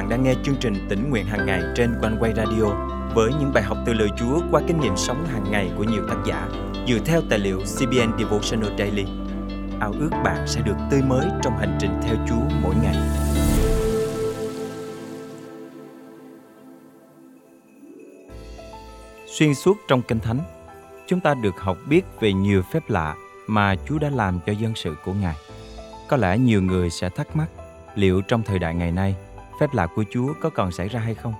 bạn đang nghe chương trình tỉnh nguyện hàng ngày trên quanh quay radio với những bài học từ lời Chúa qua kinh nghiệm sống hàng ngày của nhiều tác giả dựa theo tài liệu CBN Devotional Daily. Ao ước bạn sẽ được tươi mới trong hành trình theo Chúa mỗi ngày. Xuyên suốt trong Kinh Thánh, chúng ta được học biết về nhiều phép lạ mà Chúa đã làm cho dân sự của Ngài. Có lẽ nhiều người sẽ thắc mắc liệu trong thời đại ngày nay, phép lạ của Chúa có còn xảy ra hay không?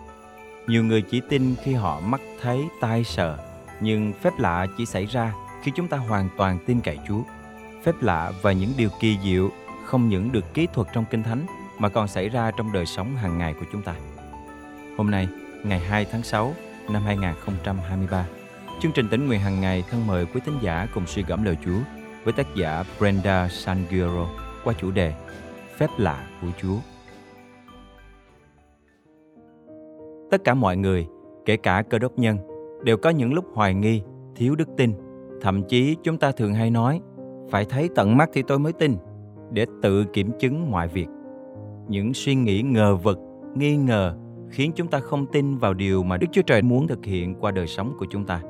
Nhiều người chỉ tin khi họ mắt thấy tai sợ, nhưng phép lạ chỉ xảy ra khi chúng ta hoàn toàn tin cậy Chúa. Phép lạ và những điều kỳ diệu không những được kỹ thuật trong Kinh Thánh mà còn xảy ra trong đời sống hàng ngày của chúng ta. Hôm nay, ngày 2 tháng 6 năm 2023, chương trình tỉnh nguyện hàng ngày thân mời quý tín giả cùng suy gẫm lời Chúa với tác giả Brenda Sanguero qua chủ đề Phép lạ của Chúa. Tất cả mọi người, kể cả cơ đốc nhân, đều có những lúc hoài nghi, thiếu đức tin. Thậm chí chúng ta thường hay nói, phải thấy tận mắt thì tôi mới tin, để tự kiểm chứng mọi việc. Những suy nghĩ ngờ vực, nghi ngờ khiến chúng ta không tin vào điều mà đức chúa trời muốn thực hiện qua đời sống của chúng ta.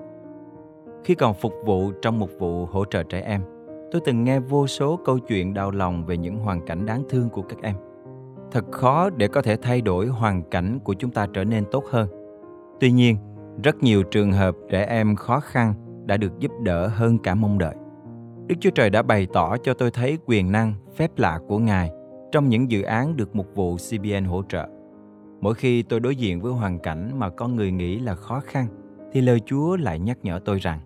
Khi còn phục vụ trong một vụ hỗ trợ trẻ em, tôi từng nghe vô số câu chuyện đau lòng về những hoàn cảnh đáng thương của các em thật khó để có thể thay đổi hoàn cảnh của chúng ta trở nên tốt hơn. Tuy nhiên, rất nhiều trường hợp trẻ em khó khăn đã được giúp đỡ hơn cả mong đợi. Đức chúa trời đã bày tỏ cho tôi thấy quyền năng, phép lạ của ngài trong những dự án được mục vụ cbn hỗ trợ. Mỗi khi tôi đối diện với hoàn cảnh mà con người nghĩ là khó khăn, thì lời chúa lại nhắc nhở tôi rằng,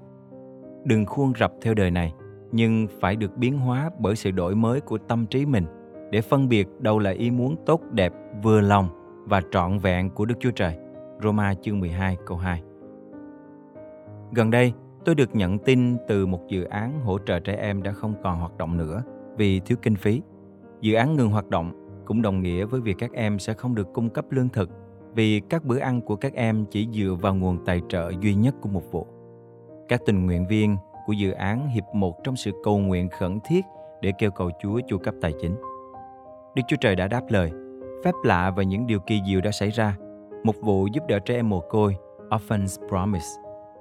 đừng khuôn rập theo đời này, nhưng phải được biến hóa bởi sự đổi mới của tâm trí mình để phân biệt đâu là ý muốn tốt đẹp, vừa lòng và trọn vẹn của Đức Chúa Trời. Roma chương 12 câu 2 Gần đây, tôi được nhận tin từ một dự án hỗ trợ trẻ em đã không còn hoạt động nữa vì thiếu kinh phí. Dự án ngừng hoạt động cũng đồng nghĩa với việc các em sẽ không được cung cấp lương thực vì các bữa ăn của các em chỉ dựa vào nguồn tài trợ duy nhất của một vụ. Các tình nguyện viên của dự án hiệp một trong sự cầu nguyện khẩn thiết để kêu cầu Chúa chu cấp tài chính. Đức Chúa Trời đã đáp lời. Phép lạ và những điều kỳ diệu đã xảy ra. Một vụ giúp đỡ trẻ em mồ côi, Orphans Promise,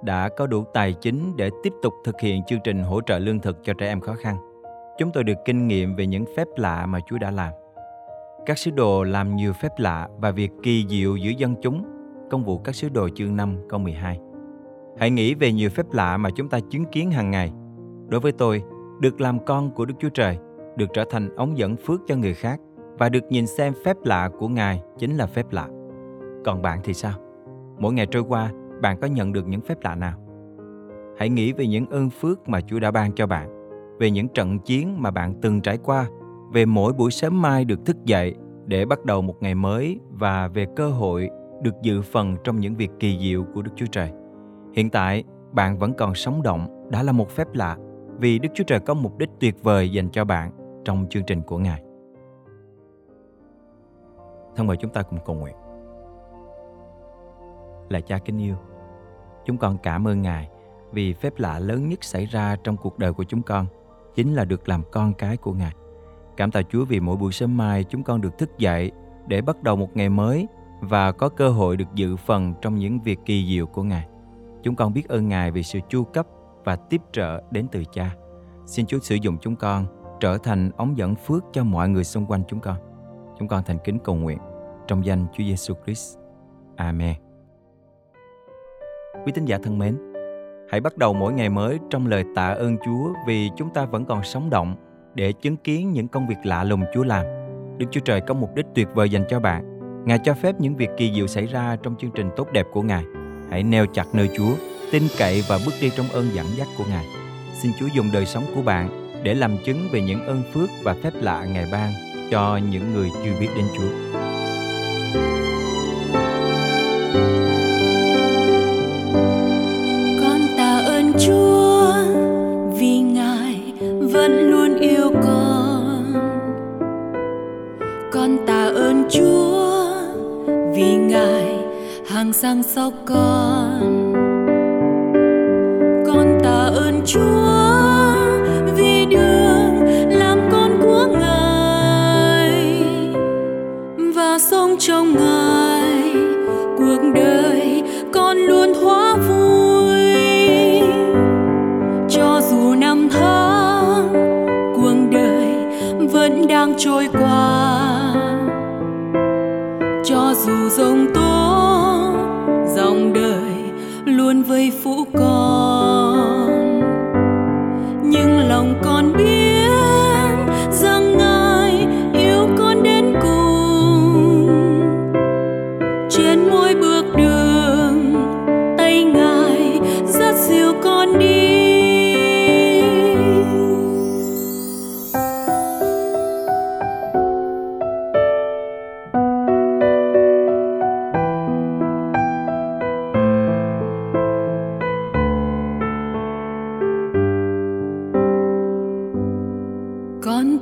đã có đủ tài chính để tiếp tục thực hiện chương trình hỗ trợ lương thực cho trẻ em khó khăn. Chúng tôi được kinh nghiệm về những phép lạ mà Chúa đã làm. Các sứ đồ làm nhiều phép lạ và việc kỳ diệu giữa dân chúng. Công vụ các sứ đồ chương 5 câu 12. Hãy nghĩ về nhiều phép lạ mà chúng ta chứng kiến hàng ngày. Đối với tôi, được làm con của Đức Chúa Trời được trở thành ống dẫn phước cho người khác và được nhìn xem phép lạ của Ngài chính là phép lạ. Còn bạn thì sao? Mỗi ngày trôi qua, bạn có nhận được những phép lạ nào? Hãy nghĩ về những ơn phước mà Chúa đã ban cho bạn, về những trận chiến mà bạn từng trải qua, về mỗi buổi sớm mai được thức dậy để bắt đầu một ngày mới và về cơ hội được dự phần trong những việc kỳ diệu của Đức Chúa Trời. Hiện tại, bạn vẫn còn sống động đã là một phép lạ vì Đức Chúa Trời có mục đích tuyệt vời dành cho bạn trong chương trình của Ngài. Thân mời chúng ta cùng cầu nguyện. Là cha kính yêu, chúng con cảm ơn Ngài vì phép lạ lớn nhất xảy ra trong cuộc đời của chúng con chính là được làm con cái của Ngài. Cảm tạ Chúa vì mỗi buổi sớm mai chúng con được thức dậy để bắt đầu một ngày mới và có cơ hội được dự phần trong những việc kỳ diệu của Ngài. Chúng con biết ơn Ngài vì sự chu cấp và tiếp trợ đến từ Cha. Xin Chúa sử dụng chúng con trở thành ống dẫn phước cho mọi người xung quanh chúng con. Chúng con thành kính cầu nguyện trong danh Chúa Giêsu Christ. Amen. Quý tín giả thân mến, hãy bắt đầu mỗi ngày mới trong lời tạ ơn Chúa vì chúng ta vẫn còn sống động để chứng kiến những công việc lạ lùng Chúa làm. Đức Chúa Trời có mục đích tuyệt vời dành cho bạn. Ngài cho phép những việc kỳ diệu xảy ra trong chương trình tốt đẹp của Ngài. Hãy neo chặt nơi Chúa, tin cậy và bước đi trong ơn dẫn dắt của Ngài. Xin Chúa dùng đời sống của bạn để làm chứng về những ơn phước và phép lạ Ngài ban cho những người chưa biết đến Chúa. Con tạ ơn Chúa vì Ngài vẫn luôn yêu con. Con tạ ơn Chúa vì Ngài hàng sang sóc con. Con tạ ơn Chúa dù dòng tố dòng đời luôn vây phủ con.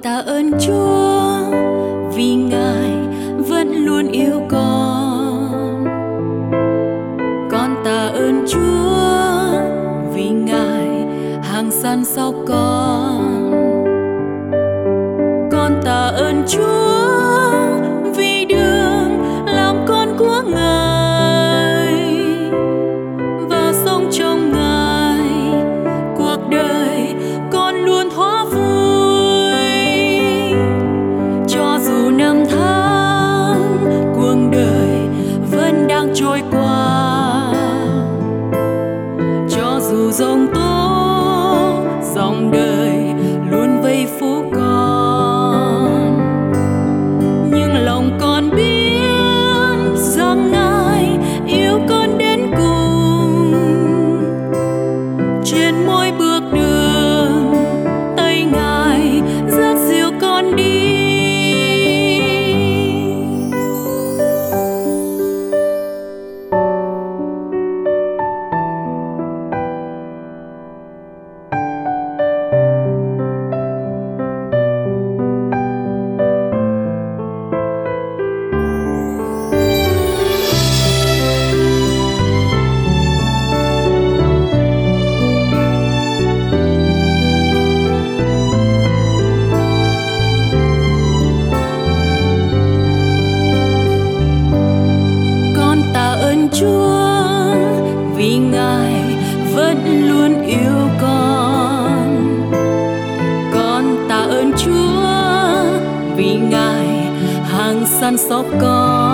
Tạ ơn chúa, vì ngài vẫn luôn yêu con. Con tạ ơn chúa, vì ngài hàng săn sóc con. Con tạ ơn chúa hàng săn sóc con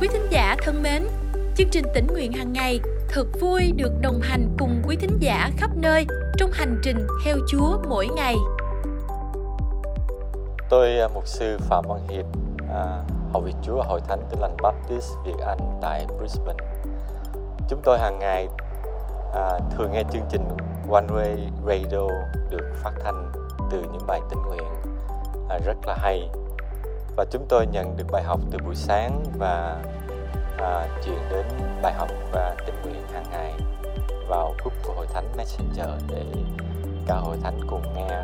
Quý thính giả thân mến, chương trình tỉnh nguyện hàng ngày thật vui được đồng hành cùng quý thính giả khắp nơi trong hành trình theo Chúa mỗi ngày. Tôi à, mục sư Phạm Văn Hiệp, à, Hội việc Chúa Hội Thánh Tin Lành Baptist Việt Anh tại Brisbane. Chúng tôi hàng ngày à, thường nghe chương trình One Way Radio được phát thanh từ những bài tình nguyện à, rất là hay và chúng tôi nhận được bài học từ buổi sáng và à, chuyển đến bài học và tình nguyện hàng ngày vào group của Hội Thánh Messenger để cả Hội Thánh cùng nghe.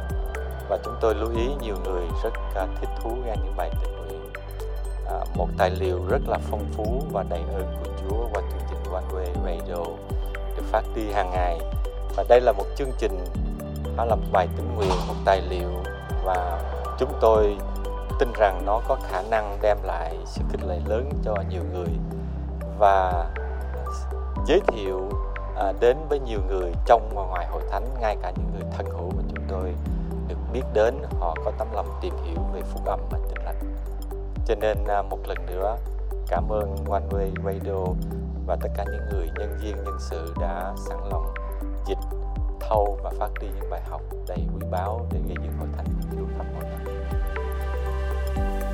Và chúng tôi lưu ý nhiều người rất à, thích thú nghe những bài tình nguyện. À, một tài liệu rất là phong phú và đầy ơn của Chúa qua chương trình One Way Radio được phát đi hàng ngày. Và đây là một chương trình đó là một bài tình nguyện một tài liệu và chúng tôi tin rằng nó có khả năng đem lại sự khích lệ lớn cho nhiều người và giới thiệu à, đến với nhiều người trong và ngoài hội thánh ngay cả những người thân hữu mà chúng tôi được biết đến họ có tấm lòng tìm hiểu về phúc âm và tin lành cho nên à, một lần nữa cảm ơn One Way Radio và tất cả những người nhân viên nhân sự đã sẵn lòng dịch thâu và phát đi những bài học đầy quý báu để gây dựng hội thánh của Chúa khắp mọi.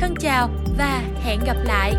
Thân chào và hẹn gặp lại.